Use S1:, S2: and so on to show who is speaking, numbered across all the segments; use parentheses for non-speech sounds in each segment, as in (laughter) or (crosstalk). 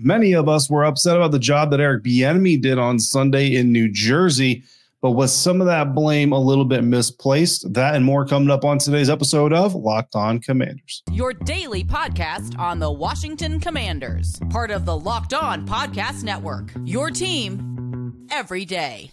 S1: Many of us were upset about the job that Eric Bieniemy did on Sunday in New Jersey, but was some of that blame a little bit misplaced? That and more coming up on today's episode of Locked On Commanders.
S2: Your daily podcast on the Washington Commanders, part of the Locked On Podcast Network. Your team every day.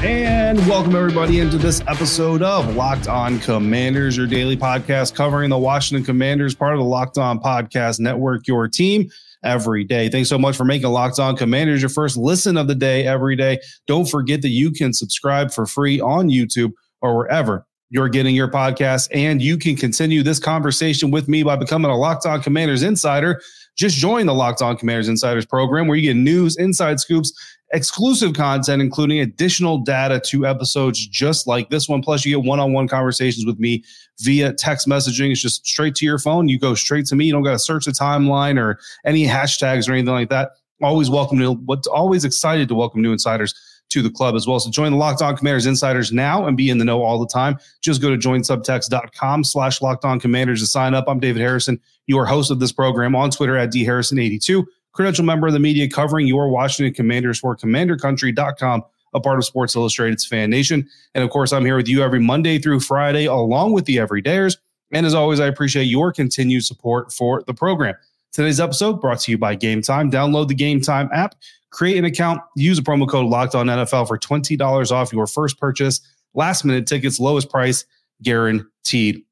S1: And welcome everybody into this episode of Locked On Commanders, your daily podcast covering the Washington Commanders, part of the Locked On Podcast Network, your team every day. Thanks so much for making Locked On Commanders your first listen of the day every day. Don't forget that you can subscribe for free on YouTube or wherever you're getting your podcast. And you can continue this conversation with me by becoming a Locked On Commanders Insider. Just join the Locked On Commanders Insiders program where you get news, inside scoops, exclusive content, including additional data to episodes just like this one. Plus, you get one on one conversations with me via text messaging. It's just straight to your phone. You go straight to me. You don't got to search the timeline or any hashtags or anything like that. Always welcome to what's always excited to welcome new insiders to the club as well. So join the Locked On Commanders Insiders now and be in the know all the time. Just go to joinsubtext.com slash locked on commanders to sign up. I'm David Harrison, your host of this program on Twitter at dharrison82 credential member of the media covering your Washington Commanders for commandercountry.com, a part of Sports Illustrated's Fan Nation. And of course, I'm here with you every Monday through Friday, along with the Everydayers. And as always, I appreciate your continued support for the program. Today's episode brought to you by Game Time. Download the Game Time app, create an account, use a promo code Locked On NFL for twenty dollars off your first purchase. Last minute tickets, lowest price guaranteed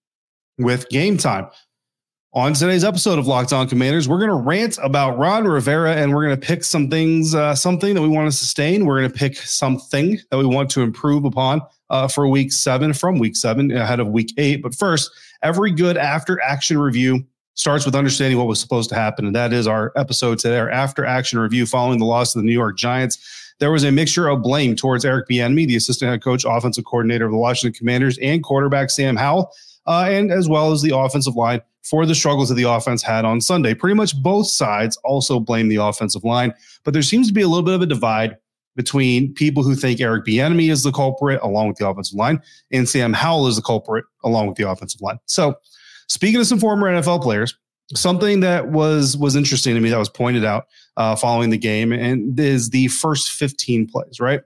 S1: with Game Time. On today's episode of Locked On Commanders, we're going to rant about Ron Rivera and we're going to pick some things, uh, something that we want to sustain. We're going to pick something that we want to improve upon uh, for week seven from week seven ahead of week eight. But first, every good after action review starts with understanding what was supposed to happen. And that is our episode today, our after action review following the loss of the New York Giants. There was a mixture of blame towards Eric Bieniemy, the assistant head coach, offensive coordinator of the Washington Commanders, and quarterback Sam Howell, uh, and as well as the offensive line for the struggles that the offense had on Sunday. Pretty much both sides also blame the offensive line, but there seems to be a little bit of a divide between people who think Eric Bieniemy is the culprit along with the offensive line and Sam Howell is the culprit along with the offensive line. So, speaking of some former NFL players, something that was was interesting to me that was pointed out uh, following the game and is the first 15 plays, right?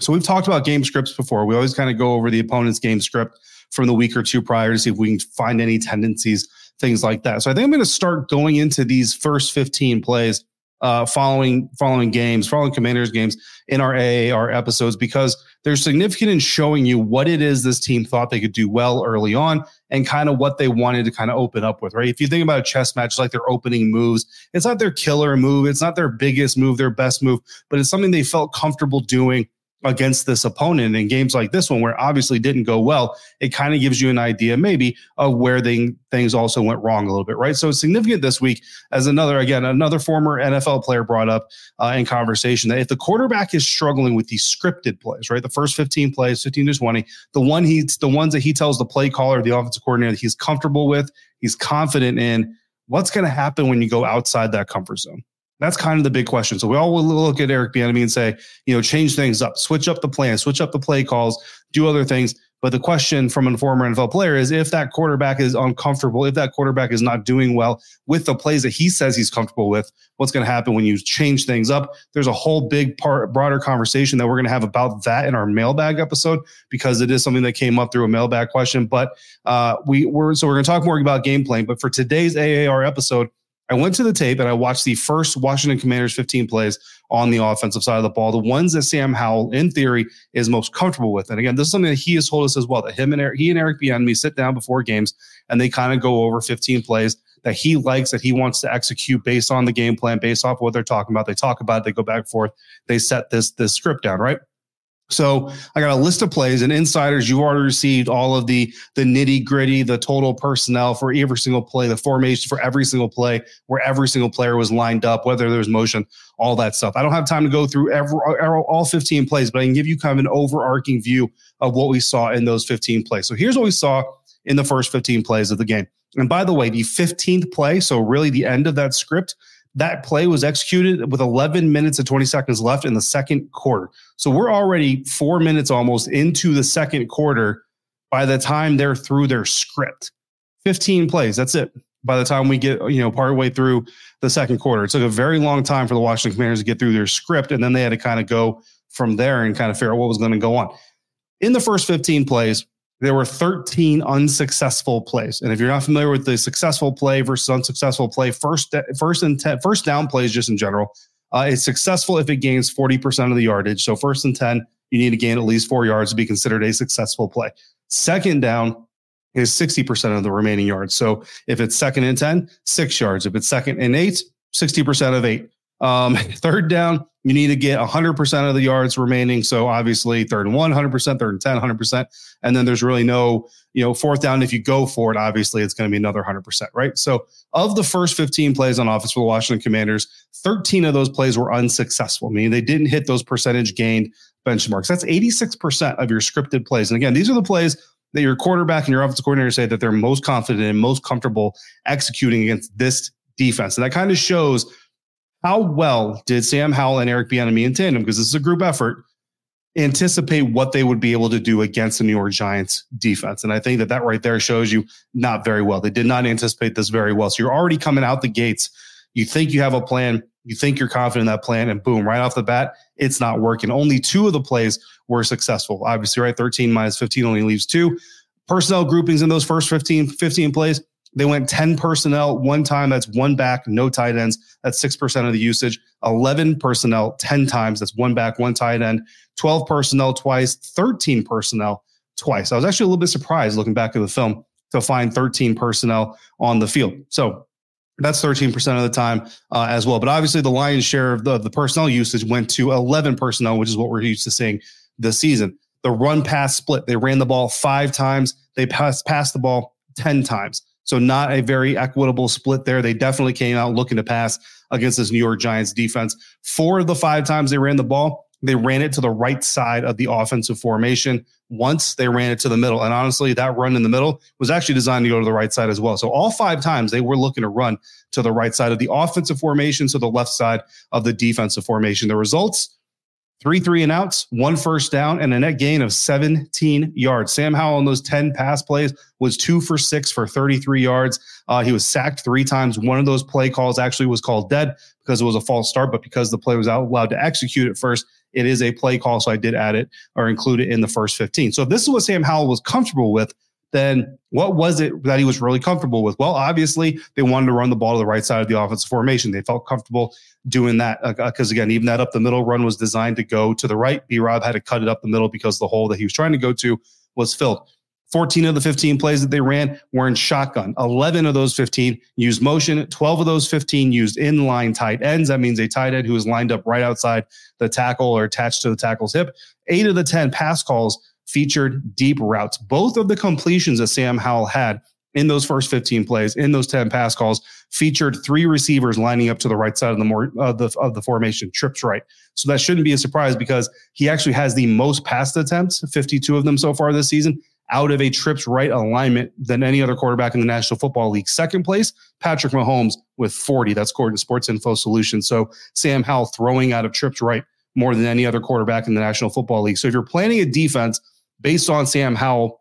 S1: So we've talked about game scripts before. We always kind of go over the opponent's game script from the week or two prior to see if we can find any tendencies things like that. So I think I'm going to start going into these first 15 plays uh, following following games, following Commanders games in our AAR episodes because they're significant in showing you what it is this team thought they could do well early on and kind of what they wanted to kind of open up with, right? If you think about a chess match, like their opening moves, it's not their killer move, it's not their biggest move, their best move, but it's something they felt comfortable doing against this opponent in games like this one where obviously didn't go well it kind of gives you an idea maybe of where they, things also went wrong a little bit right? So it's significant this week as another again another former nfl player brought up uh, in conversation that if the quarterback is struggling with these scripted plays right the first 15 plays 15 to 20 the one he the ones that he tells the play caller the offensive coordinator that he's comfortable with he's confident in what's going to happen when you go outside that comfort zone that's kind of the big question. So we all will look at Eric Bieniemy and say, you know, change things up, switch up the plan, switch up the play calls, do other things. But the question from a former NFL player is if that quarterback is uncomfortable, if that quarterback is not doing well with the plays that he says he's comfortable with, what's going to happen when you change things up? There's a whole big part, broader conversation that we're going to have about that in our mailbag episode because it is something that came up through a mailbag question. But uh, we were so we're going to talk more about game plan. But for today's AAR episode, I went to the tape and I watched the first Washington Commanders 15 plays on the offensive side of the ball, the ones that Sam Howell, in theory, is most comfortable with. And again, this is something that he has told us as well that him and Eric, he and Eric Bieniemy sit down before games and they kind of go over 15 plays that he likes, that he wants to execute based on the game plan, based off what they're talking about. They talk about it, they go back and forth, they set this this script down, right? So I got a list of plays and insiders. You've already received all of the the nitty gritty, the total personnel for every single play, the formation for every single play, where every single player was lined up, whether there was motion, all that stuff. I don't have time to go through every, all 15 plays, but I can give you kind of an overarching view of what we saw in those 15 plays. So here's what we saw in the first 15 plays of the game. And by the way, the 15th play, so really the end of that script, that play was executed with 11 minutes and 20 seconds left in the second quarter. So we're already four minutes almost into the second quarter by the time they're through their script. 15 plays, that's it. By the time we get, you know, part way through the second quarter, it took a very long time for the Washington Commanders to get through their script. And then they had to kind of go from there and kind of figure out what was going to go on. In the first 15 plays, there were 13 unsuccessful plays. And if you're not familiar with the successful play versus unsuccessful play, first first and ten, first down plays just in general, uh, it's successful if it gains 40% of the yardage. So first and 10, you need to gain at least four yards to be considered a successful play. Second down is 60% of the remaining yards. So if it's second and 10, six yards. If it's second and eight, 60% of eight. Um, (laughs) third down, you need to get 100% of the yards remaining. So obviously, third and one, 100%, third and 10, 100%. And then there's really no, you know, fourth down. If you go for it, obviously, it's going to be another 100%, right? So of the first 15 plays on offense for the Washington Commanders, 13 of those plays were unsuccessful, meaning they didn't hit those percentage gained benchmarks. That's 86% of your scripted plays. And again, these are the plays that your quarterback and your offensive coordinator say that they're most confident and most comfortable executing against this defense. And that kind of shows how well did Sam Howell and Eric Bieniemy in tandem, because this is a group effort, anticipate what they would be able to do against the New York Giants defense? And I think that that right there shows you not very well. They did not anticipate this very well. So you're already coming out the gates. You think you have a plan. You think you're confident in that plan, and boom, right off the bat, it's not working. Only two of the plays were successful. Obviously, right? 13 minus 15 only leaves two. Personnel groupings in those first 15, 15 plays they went 10 personnel one time. That's one back, no tight ends. That's 6% of the usage. 11 personnel 10 times. That's one back, one tight end. 12 personnel twice, 13 personnel twice. I was actually a little bit surprised looking back at the film to find 13 personnel on the field. So that's 13% of the time uh, as well. But obviously, the lion's share of the, the personnel usage went to 11 personnel, which is what we're used to seeing this season. The run pass split, they ran the ball five times, they passed, passed the ball 10 times. So not a very equitable split there. They definitely came out looking to pass against this New York Giants defense. Four of the five times they ran the ball, they ran it to the right side of the offensive formation. Once they ran it to the middle. And honestly, that run in the middle was actually designed to go to the right side as well. So all five times they were looking to run to the right side of the offensive formation, to the left side of the defensive formation. The results three three and outs, one first down, and a net gain of 17 yards. Sam Howell on those 10 pass plays was two for six for 33 yards. Uh, he was sacked three times. One of those play calls actually was called dead because it was a false start, but because the play was out allowed to execute it first, it is a play call. So I did add it or include it in the first 15. So if this is what Sam Howell was comfortable with, then what was it that he was really comfortable with? Well, obviously, they wanted to run the ball to the right side of the offensive formation. They felt comfortable doing that because, uh, again, even that up the middle run was designed to go to the right. B Rob had to cut it up the middle because the hole that he was trying to go to was filled. 14 of the 15 plays that they ran were in shotgun. 11 of those 15 used motion. 12 of those 15 used inline tight ends. That means a tight end who is lined up right outside the tackle or attached to the tackle's hip. Eight of the 10 pass calls featured deep routes. Both of the completions that Sam Howell had in those first 15 plays, in those 10 pass calls, featured three receivers lining up to the right side of the more of the of the formation, trips right. So that shouldn't be a surprise because he actually has the most pass attempts, 52 of them so far this season, out of a trips right alignment than any other quarterback in the National Football League. Second place, Patrick Mahomes with 40. That's according to Sports Info Solutions. So Sam Howell throwing out of trips right more than any other quarterback in the National Football League. So if you're planning a defense based on Sam Howell,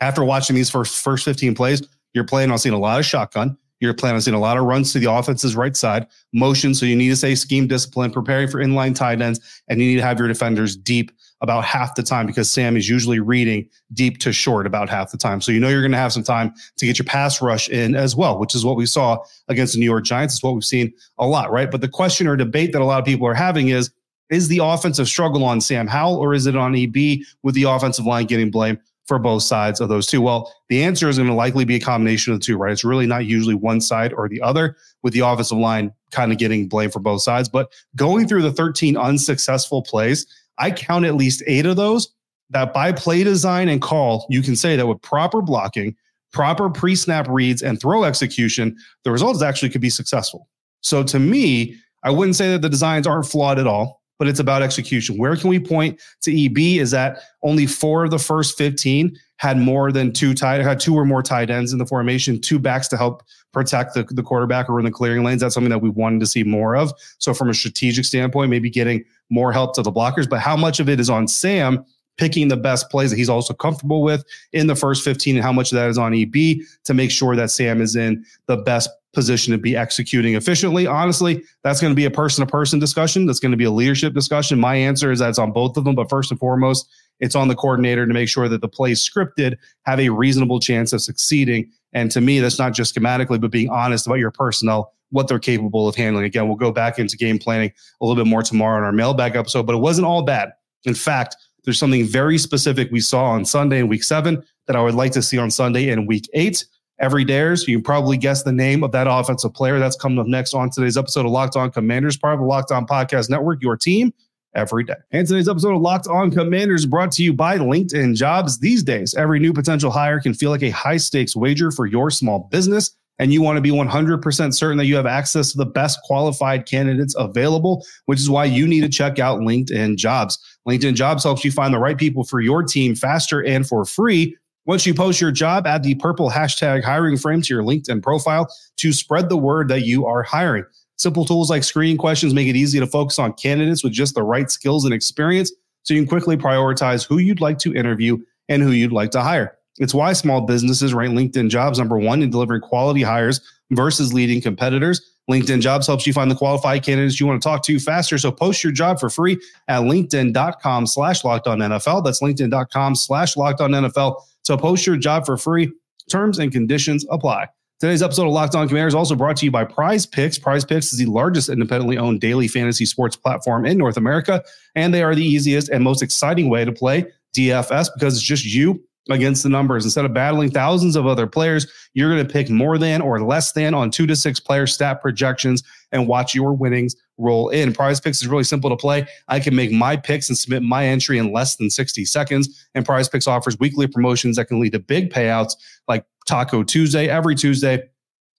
S1: after watching these first first 15 plays, you're planning on seeing a lot of shotgun. You're planning on seeing a lot of runs to the offense's right side, motion. So you need to say scheme discipline, preparing for inline tight ends, and you need to have your defenders deep about half the time because Sam is usually reading deep to short about half the time. So you know you're going to have some time to get your pass rush in as well, which is what we saw against the New York Giants. It's what we've seen a lot, right? But the question or debate that a lot of people are having is is the offensive struggle on Sam Howell or is it on EB with the offensive line getting blamed for both sides of those two? Well, the answer is going to likely be a combination of the two, right? It's really not usually one side or the other, with the offensive line kind of getting blamed for both sides. But going through the 13 unsuccessful plays, I count at least eight of those that by play design and call, you can say that with proper blocking, proper pre snap reads, and throw execution, the results actually could be successful. So to me, I wouldn't say that the designs aren't flawed at all, but it's about execution. Where can we point to EB is that only four of the first 15 had more than two tight, had two or more tight ends in the formation, two backs to help protect the, the quarterback or in the clearing lanes. That's something that we wanted to see more of. So from a strategic standpoint, maybe getting more help to the blockers, but how much of it is on Sam picking the best plays that he's also comfortable with in the first 15 and how much of that is on EB to make sure that Sam is in the best position to be executing efficiently. Honestly, that's going to be a person to person discussion. That's going to be a leadership discussion. My answer is that's on both of them, but first and foremost, it's on the coordinator to make sure that the plays scripted have a reasonable chance of succeeding. And to me, that's not just schematically, but being honest about your personnel, what they're capable of handling. Again, we'll go back into game planning a little bit more tomorrow in our mailbag episode, but it wasn't all bad. In fact, there's something very specific we saw on Sunday in week seven that I would like to see on Sunday in week eight every dares. You can probably guess the name of that offensive player. That's coming up next on today's episode of Locked On Commanders, part of the Locked On Podcast Network, your team every day. And today's episode of Locked On Commanders brought to you by LinkedIn Jobs. These days, every new potential hire can feel like a high stakes wager for your small business. And you want to be 100% certain that you have access to the best qualified candidates available, which is why you need to check out LinkedIn Jobs. LinkedIn Jobs helps you find the right people for your team faster and for free once you post your job, add the purple hashtag hiring frame to your LinkedIn profile to spread the word that you are hiring. Simple tools like screening questions make it easy to focus on candidates with just the right skills and experience so you can quickly prioritize who you'd like to interview and who you'd like to hire. It's why small businesses rank LinkedIn jobs number one in delivering quality hires versus leading competitors. LinkedIn jobs helps you find the qualified candidates you want to talk to faster. So post your job for free at LinkedIn.com slash locked on NFL. That's LinkedIn.com slash locked on NFL so post your job for free. Terms and conditions apply. Today's episode of Locked On Commanders is also brought to you by Prize Picks. Prize Picks is the largest independently owned daily fantasy sports platform in North America, and they are the easiest and most exciting way to play DFS because it's just you against the numbers. Instead of battling thousands of other players, you're going to pick more than or less than on two to six player stat projections and watch your winnings roll in. Prize Picks is really simple to play. I can make my picks and submit my entry in less than 60 seconds. And Prize Picks offers weekly promotions that can lead to big payouts like Taco Tuesday every Tuesday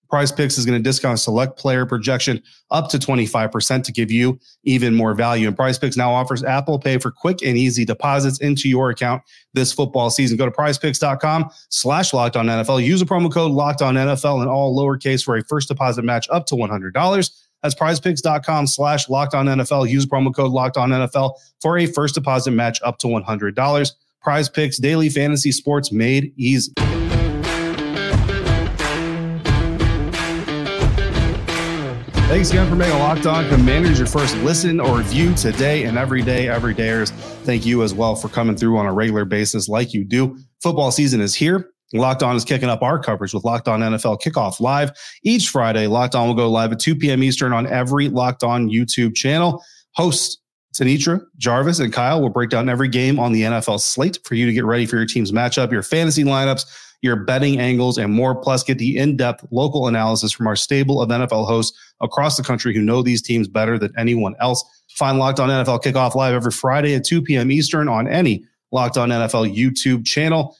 S1: Prize Picks is going to discount select player projection up to 25% to give you even more value. And Prize Picks now offers Apple Pay for quick and easy deposits into your account this football season. Go to prizepicks.com slash locked on NFL. Use a promo code locked on NFL in all lowercase for a first deposit match up to $100. That's prizepicks.com slash locked on NFL. Use promo code locked on NFL for a first deposit match up to $100. Prize Picks, daily fantasy sports made easy. Thanks again for making Locked On Commanders your first listen or view today and every day, every dayers. Thank you as well for coming through on a regular basis like you do. Football season is here. Locked On is kicking up our coverage with Locked On NFL Kickoff Live. Each Friday, Locked On will go live at 2 p.m. Eastern on every Locked On YouTube channel. Hosts Tanitra, Jarvis, and Kyle will break down every game on the NFL slate for you to get ready for your team's matchup, your fantasy lineups, your betting angles, and more. Plus, get the in depth local analysis from our stable of NFL hosts across the country who know these teams better than anyone else. Find Locked On NFL Kickoff Live every Friday at 2 p.m. Eastern on any Locked On NFL YouTube channel.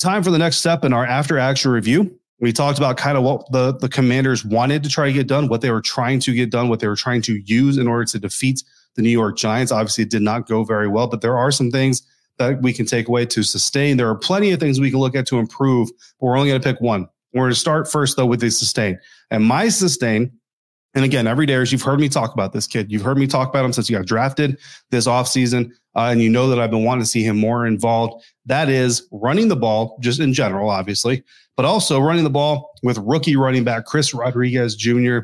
S1: Time for the next step in our after action review. We talked about kind of what the, the commanders wanted to try to get done, what they were trying to get done, what they were trying to use in order to defeat the New York Giants. Obviously, it did not go very well, but there are some things that we can take away to sustain. There are plenty of things we can look at to improve, but we're only going to pick one. We're going to start first, though, with the sustain. And my sustain, and again, every day, as you've heard me talk about this kid, you've heard me talk about him since he got drafted this offseason. Uh, and you know that I've been wanting to see him more involved. That is running the ball, just in general, obviously, but also running the ball with rookie running back Chris Rodriguez Jr.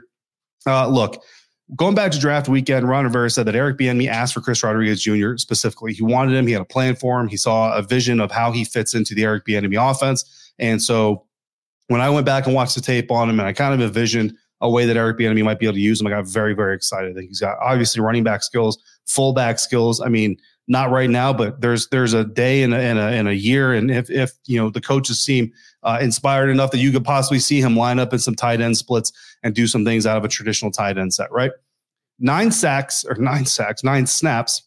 S1: Uh, look, going back to draft weekend, Ron Rivera said that Eric Bieniemy asked for Chris Rodriguez Jr. specifically. He wanted him. He had a plan for him. He saw a vision of how he fits into the Eric Bieniemy offense. And so when I went back and watched the tape on him, and I kind of envisioned a way that Eric Bieniemy might be able to use him, I got very, very excited. Think he's got obviously running back skills, fullback skills. I mean, not right now, but there's there's a day and a, and a, and a year, and if if you know the coaches seem uh, inspired enough that you could possibly see him line up in some tight end splits and do some things out of a traditional tight end set, right? Nine sacks or nine sacks, nine snaps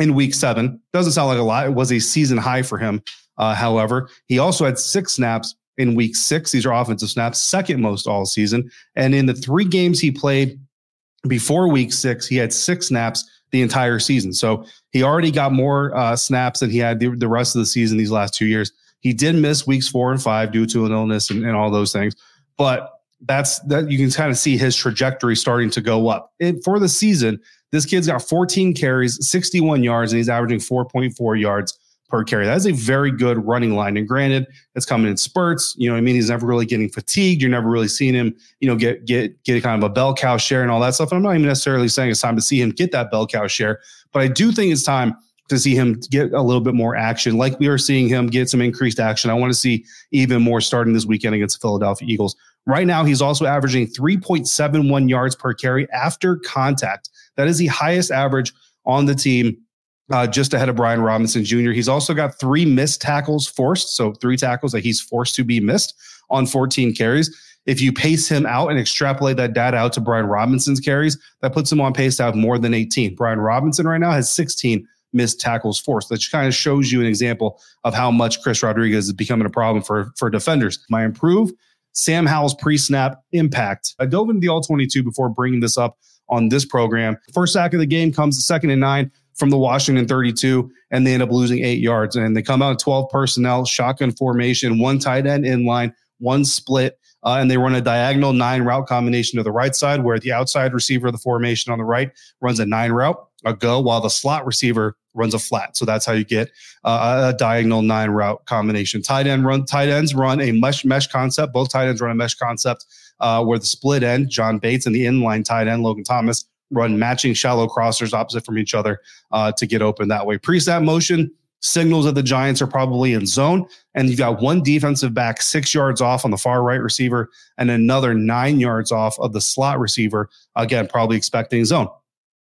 S1: in week seven. Doesn't sound like a lot. It was a season high for him. Uh, however, he also had six snaps in week six. These are offensive snaps, second most all season. And in the three games he played before week six, he had six snaps the entire season. So he already got more uh, snaps than he had the, the, rest of the season these last two years. He did miss weeks four and five due to an illness and, and all those things, but that's that you can kind of see his trajectory starting to go up. For the season, this kid's got 14 carries, 61 yards, and he's averaging 4.4 yards per carry. That is a very good running line. And granted, it's coming in spurts. You know, I mean, he's never really getting fatigued. You're never really seeing him, you know, get get get kind of a bell cow share and all that stuff. And I'm not even necessarily saying it's time to see him get that bell cow share, but I do think it's time to see him get a little bit more action, like we are seeing him get some increased action. I want to see even more starting this weekend against the Philadelphia Eagles. Right now, he's also averaging 3.71 yards per carry after contact. That is the highest average on the team uh, just ahead of Brian Robinson Jr. He's also got three missed tackles forced, so three tackles that he's forced to be missed on 14 carries. If you pace him out and extrapolate that data out to Brian Robinson's carries, that puts him on pace to have more than 18. Brian Robinson right now has 16 missed tackles forced. That kind of shows you an example of how much Chris Rodriguez is becoming a problem for, for defenders. My improve Sam Howell's pre snap impact. I dove into the all 22 before bringing this up on this program. First sack of the game comes the second and nine from the Washington 32, and they end up losing eight yards. And they come out 12 personnel, shotgun formation, one tight end in line, one split. Uh, and they run a diagonal nine route combination to the right side, where the outside receiver of the formation on the right runs a nine route, a go, while the slot receiver runs a flat. So that's how you get uh, a diagonal nine route combination. Tight end run tight ends run a mesh mesh concept. Both tight ends run a mesh concept uh, where the split end John Bates and the inline tight end Logan Thomas run matching shallow crossers opposite from each other uh, to get open that way. Pre-snap motion signals that the Giants are probably in zone, and you've got one defensive back six yards off on the far right receiver and another nine yards off of the slot receiver. Again, probably expecting zone.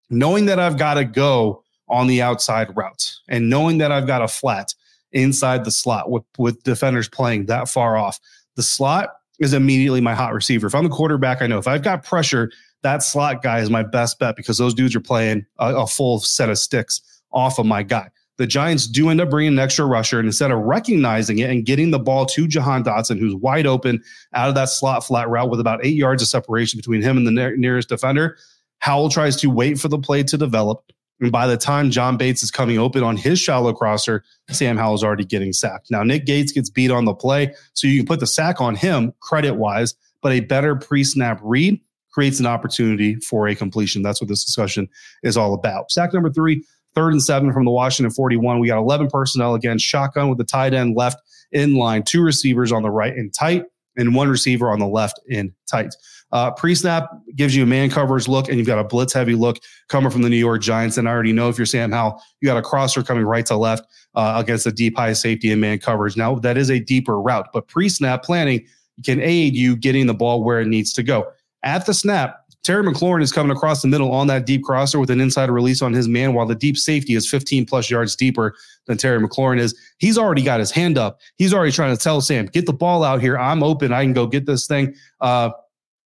S1: Knowing that I've got to go on the outside route and knowing that I've got a flat inside the slot with, with defenders playing that far off, the slot is immediately my hot receiver. If I'm the quarterback, I know if I've got pressure, that slot guy is my best bet because those dudes are playing a, a full set of sticks off of my guy. The Giants do end up bringing an extra rusher, and instead of recognizing it and getting the ball to Jahan Dotson, who's wide open out of that slot flat route with about eight yards of separation between him and the ne- nearest defender, Howell tries to wait for the play to develop. And by the time John Bates is coming open on his shallow crosser, Sam Howell is already getting sacked. Now, Nick Gates gets beat on the play, so you can put the sack on him credit wise, but a better pre snap read creates an opportunity for a completion. That's what this discussion is all about. Sack number three, third and seven from the Washington 41. We got 11 personnel again, shotgun with the tight end left in line, two receivers on the right and tight, and one receiver on the left in tight. Uh, Pre snap gives you a man coverage look, and you've got a blitz heavy look coming from the New York Giants. And I already know if you're Sam Howell, you got a crosser coming right to left uh, against a deep high safety and man coverage. Now, that is a deeper route, but pre snap planning can aid you getting the ball where it needs to go. At the snap, Terry McLaurin is coming across the middle on that deep crosser with an inside release on his man, while the deep safety is 15 plus yards deeper than Terry McLaurin is. He's already got his hand up. He's already trying to tell Sam, get the ball out here. I'm open. I can go get this thing. Uh,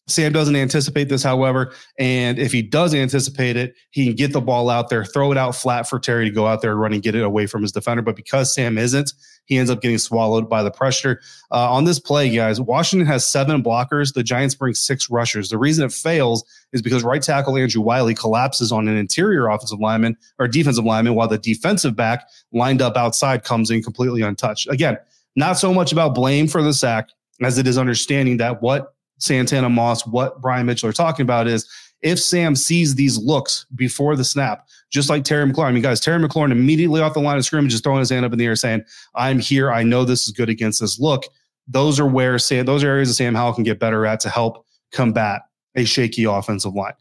S1: Sam doesn't anticipate this, however, and if he does anticipate it, he can get the ball out there, throw it out flat for Terry to go out there, and run and get it away from his defender. But because Sam isn't, he ends up getting swallowed by the pressure. Uh, on this play, guys, Washington has seven blockers. The Giants bring six rushers. The reason it fails is because right tackle Andrew Wylie collapses on an interior offensive lineman or defensive lineman, while the defensive back lined up outside comes in completely untouched. Again, not so much about blame for the sack as it is understanding that what Santana Moss, what Brian Mitchell are talking about is if Sam sees these looks before the snap, just like Terry McLaurin. I mean, guys, Terry McLaurin immediately off the line of scrimmage is throwing his hand up in the air saying, I'm here. I know this is good against this look. Those are where Sam, those are areas that Sam Howell can get better at to help combat a shaky offensive line.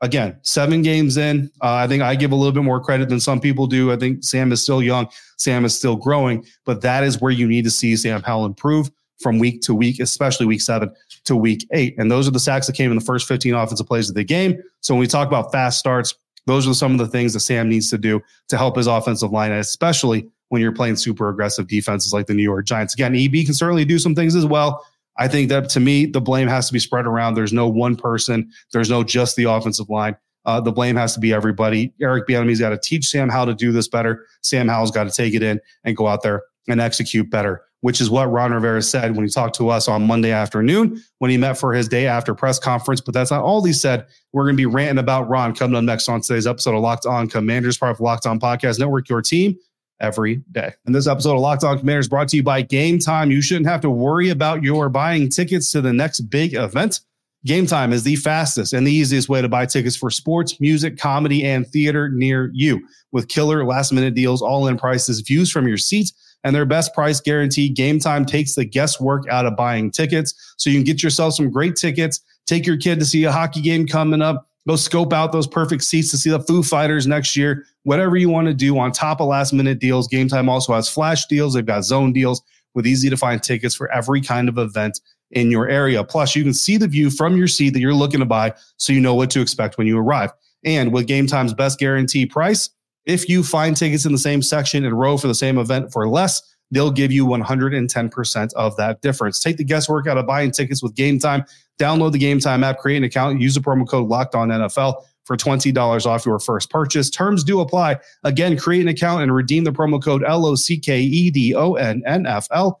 S1: Again, seven games in, uh, I think I give a little bit more credit than some people do. I think Sam is still young. Sam is still growing, but that is where you need to see Sam Howell improve from week to week, especially week seven to week eight. And those are the sacks that came in the first 15 offensive plays of the game. So when we talk about fast starts, those are some of the things that Sam needs to do to help his offensive line, especially when you're playing super aggressive defenses like the New York Giants. Again, EB can certainly do some things as well. I think that to me, the blame has to be spread around. There's no one person, there's no just the offensive line. uh, the blame has to be everybody. Eric Bieniemy's got to teach Sam how to do this better. Sam Howell's got to take it in and go out there and execute better, which is what Ron Rivera said when he talked to us on Monday afternoon when he met for his day after press conference. But that's not all he said. We're going to be ranting about Ron coming up next on today's episode of Locked On Commanders, part of Locked On Podcast Network, your team every day. And this episode of Locked On Commanders brought to you by Game Time. You shouldn't have to worry about your buying tickets to the next big event. Game Time is the fastest and the easiest way to buy tickets for sports, music, comedy, and theater near you. With killer last minute deals, all in prices, views from your seat, and their best price guarantee, Game Time takes the guesswork out of buying tickets. So you can get yourself some great tickets, take your kid to see a hockey game coming up, go scope out those perfect seats to see the Foo Fighters next year, whatever you want to do on top of last minute deals. Game Time also has flash deals, they've got zone deals with easy to find tickets for every kind of event in your area. Plus, you can see the view from your seat that you're looking to buy so you know what to expect when you arrive. And with Game Time's best guarantee price, if you find tickets in the same section and row for the same event for less, they'll give you 110% of that difference. Take the guesswork out of buying tickets with Game Time. Download the Game Time app, create an account, use the promo code Locked On NFL for $20 off your first purchase. Terms do apply. Again, create an account and redeem the promo code L O C K E D O N N F L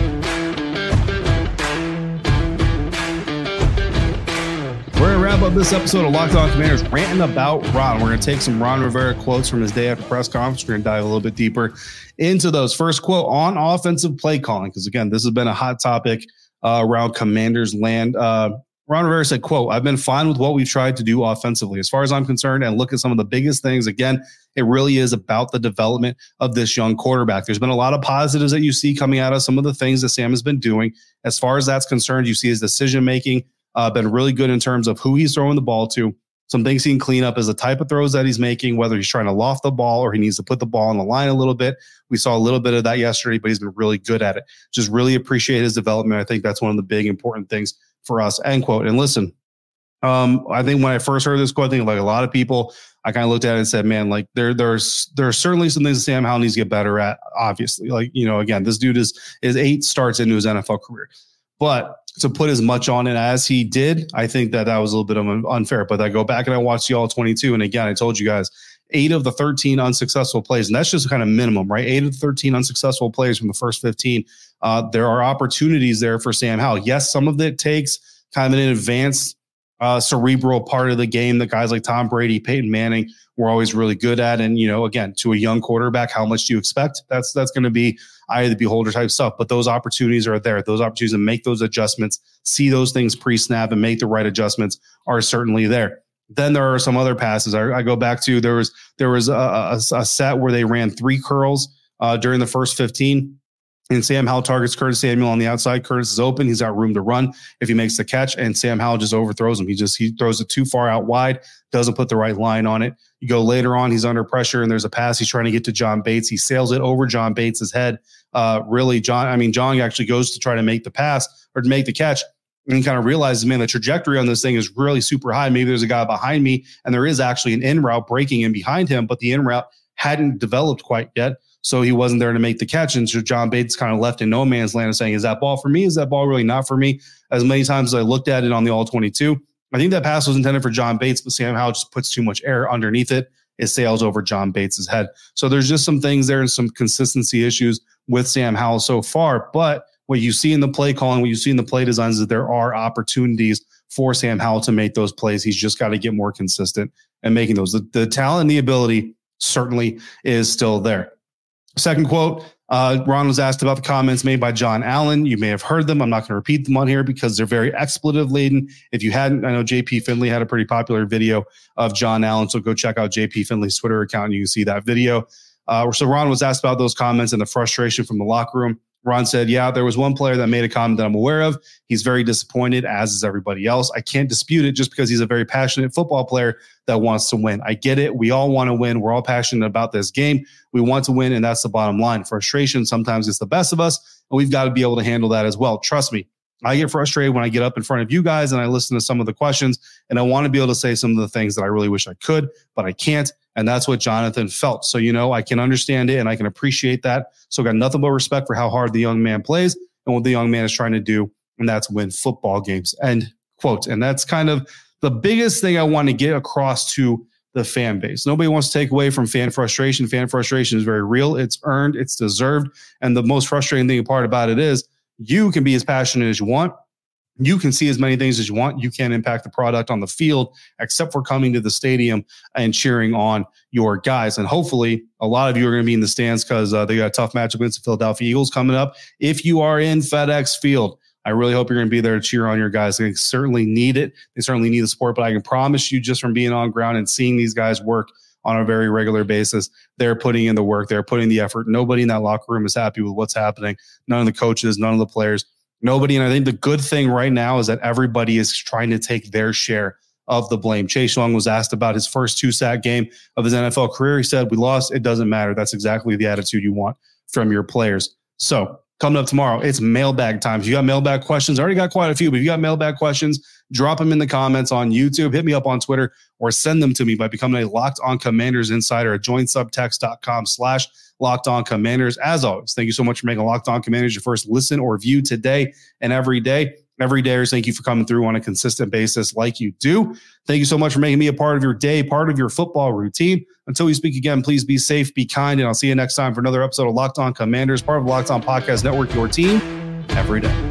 S1: Up this episode of Locked On Commanders ranting about Ron. We're going to take some Ron Rivera quotes from his day after press conference. We're going to dive a little bit deeper into those. First quote on offensive play calling, because again, this has been a hot topic uh, around Commanders land. Uh, Ron Rivera said, quote, I've been fine with what we've tried to do offensively. As far as I'm concerned, and look at some of the biggest things, again, it really is about the development of this young quarterback. There's been a lot of positives that you see coming out of some of the things that Sam has been doing. As far as that's concerned, you see his decision making uh, been really good in terms of who he's throwing the ball to. Some things he can clean up is the type of throws that he's making, whether he's trying to loft the ball or he needs to put the ball on the line a little bit. We saw a little bit of that yesterday, but he's been really good at it. Just really appreciate his development. I think that's one of the big important things for us. End quote. And listen, um, I think when I first heard this quote, I think like a lot of people, I kind of looked at it and said, man, like there, there's, there's certainly some things Sam Howell needs to get better at. Obviously, like you know, again, this dude is is eight starts into his NFL career, but to put as much on it as he did, I think that that was a little bit of unfair. But I go back and I watched the all 22. And again, I told you guys eight of the 13 unsuccessful plays, and that's just kind of minimum, right? Eight of the 13 unsuccessful plays from the first 15. Uh, there are opportunities there for Sam Howell. Yes, some of it takes kind of an advanced uh, cerebral part of the game that guys like Tom Brady, Peyton Manning were always really good at. And, you know, again, to a young quarterback, how much do you expect? That's that's going to be eye of the beholder type stuff. But those opportunities are there. Those opportunities to make those adjustments, see those things pre-snap and make the right adjustments are certainly there. Then there are some other passes. I, I go back to there was there was a, a, a set where they ran three curls uh, during the first 15 and Sam Howell targets Curtis Samuel on the outside. Curtis is open. He's got room to run if he makes the catch, and Sam Howell just overthrows him. He just he throws it too far out wide, doesn't put the right line on it. You go later on, he's under pressure, and there's a pass. He's trying to get to John Bates. He sails it over John Bates's head. Uh, really, John. I mean, John actually goes to try to make the pass or to make the catch, and he kind of realizes, man, the trajectory on this thing is really super high. Maybe there's a guy behind me, and there is actually an in route breaking in behind him, but the in route hadn't developed quite yet. So he wasn't there to make the catch. And so John Bates kind of left in no man's land and saying, Is that ball for me? Is that ball really not for me? As many times as I looked at it on the all 22, I think that pass was intended for John Bates, but Sam Howell just puts too much air underneath it. It sails over John Bates's head. So there's just some things there and some consistency issues with Sam Howell so far. But what you see in the play calling, what you see in the play designs, is that there are opportunities for Sam Howell to make those plays. He's just got to get more consistent and making those. The, the talent and the ability certainly is still there. Second quote Uh, Ron was asked about the comments made by John Allen. You may have heard them. I'm not going to repeat them on here because they're very expletive laden. If you hadn't, I know JP Finlay had a pretty popular video of John Allen. So go check out JP Finlay's Twitter account and you can see that video. Uh, so Ron was asked about those comments and the frustration from the locker room. Ron said, Yeah, there was one player that made a comment that I'm aware of. He's very disappointed, as is everybody else. I can't dispute it just because he's a very passionate football player that wants to win. I get it. We all want to win. We're all passionate about this game. We want to win, and that's the bottom line. Frustration sometimes is the best of us, and we've got to be able to handle that as well. Trust me, I get frustrated when I get up in front of you guys and I listen to some of the questions, and I want to be able to say some of the things that I really wish I could, but I can't. And that's what Jonathan felt. So, you know, I can understand it and I can appreciate that. So, I got nothing but respect for how hard the young man plays and what the young man is trying to do. And that's win football games. And quote. And that's kind of the biggest thing I want to get across to the fan base. Nobody wants to take away from fan frustration. Fan frustration is very real, it's earned, it's deserved. And the most frustrating thing part about it is you can be as passionate as you want you can see as many things as you want. You can't impact the product on the field, except for coming to the stadium and cheering on your guys. And hopefully, a lot of you are going to be in the stands because uh, they got a tough matchup against the Philadelphia Eagles coming up. If you are in FedEx Field, I really hope you're going to be there to cheer on your guys. They certainly need it. They certainly need the support, but I can promise you, just from being on ground and seeing these guys work on a very regular basis, they're putting in the work, they're putting the effort. Nobody in that locker room is happy with what's happening. None of the coaches, none of the players Nobody. And I think the good thing right now is that everybody is trying to take their share of the blame. Chase Young was asked about his first two sack game of his NFL career. He said, We lost. It doesn't matter. That's exactly the attitude you want from your players. So coming up tomorrow, it's mailbag time. If you got mailbag questions, I already got quite a few, but if you got mailbag questions, drop them in the comments on YouTube, hit me up on Twitter, or send them to me by becoming a locked on commanders insider at joinsubtext.com slash Locked On Commanders. As always, thank you so much for making Locked On Commanders your first listen or view today and every day. Every day, thank you for coming through on a consistent basis like you do. Thank you so much for making me a part of your day, part of your football routine. Until we speak again, please be safe, be kind, and I'll see you next time for another episode of Locked On Commanders, part of Locked On Podcast Network, your team every day.